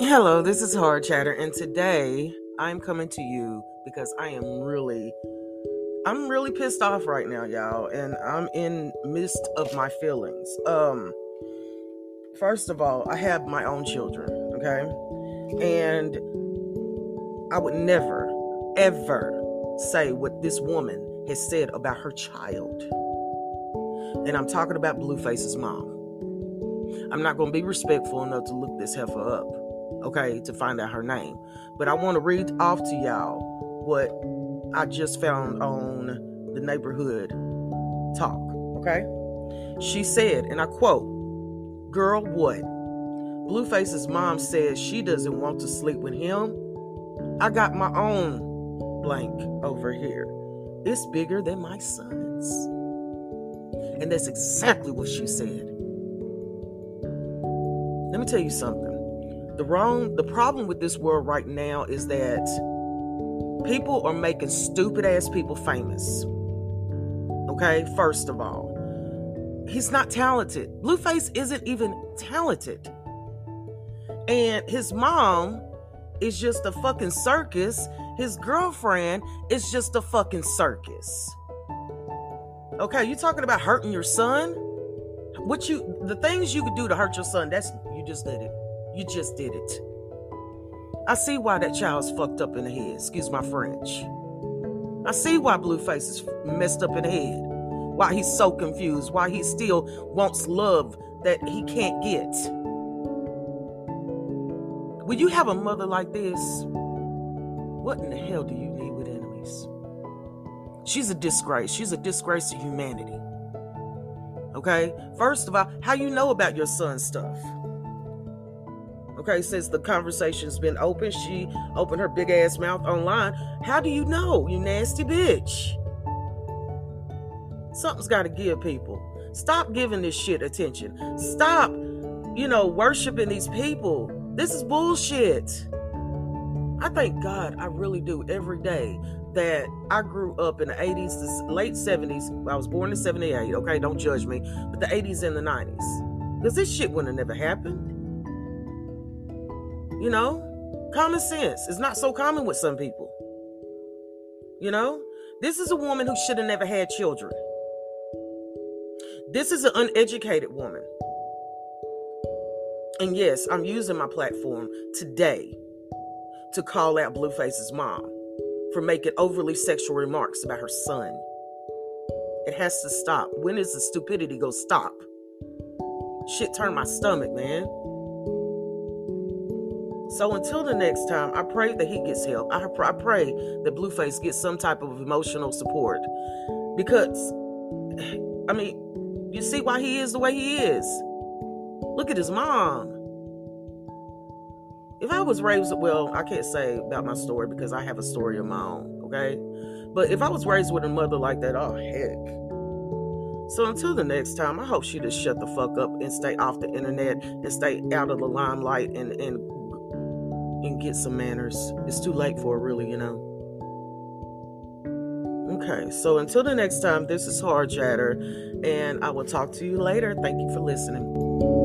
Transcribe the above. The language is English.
Hello, this is Hard Chatter, and today I'm coming to you because I am really, I'm really pissed off right now, y'all, and I'm in midst of my feelings. Um, first of all, I have my own children, okay, and I would never, ever say what this woman has said about her child, and I'm talking about Blueface's mom. I'm not going to be respectful enough to look this heifer up okay, to find out her name. But I want to read off to y'all what I just found on the neighborhood talk, okay? She said, and I quote, Girl, what? Blueface's mom says she doesn't want to sleep with him. I got my own blank over here. It's bigger than my son's. And that's exactly what she said. Let me tell you something the wrong the problem with this world right now is that people are making stupid ass people famous. Okay first of all. He's not talented. Blueface isn't even talented. And his mom is just a fucking circus. His girlfriend is just a fucking circus. Okay you talking about hurting your son? What you the things you could do to hurt your son that's you just did it you just did it. I see why that child's fucked up in the head. Excuse my French. I see why Blueface is messed up in the head. Why he's so confused. Why he still wants love that he can't get. When you have a mother like this, what in the hell do you need with enemies? She's a disgrace. She's a disgrace to humanity. Okay? First of all, how you know about your son's stuff? Okay, since the conversation's been open, she opened her big ass mouth online. How do you know, you nasty bitch? Something's got to give people. Stop giving this shit attention. Stop, you know, worshiping these people. This is bullshit. I thank God, I really do, every day that I grew up in the 80s, the late 70s. I was born in 78, okay? Don't judge me. But the 80s and the 90s. Because this shit wouldn't have never happened. You know, common sense is not so common with some people. You know, this is a woman who should have never had children. This is an uneducated woman. And yes, I'm using my platform today to call out Blueface's mom for making overly sexual remarks about her son. It has to stop. When is the stupidity go stop? Shit turned my stomach, man. So until the next time, I pray that he gets help. I, I pray that Blueface gets some type of emotional support. Because, I mean, you see why he is the way he is. Look at his mom. If I was raised, well, I can't say about my story because I have a story of my own, okay? But if I was raised with a mother like that, oh, heck. So until the next time, I hope she just shut the fuck up and stay off the internet and stay out of the limelight and, and and get some manners. It's too late for it, really, you know. Okay, so until the next time, this is Hard Chatter, and I will talk to you later. Thank you for listening.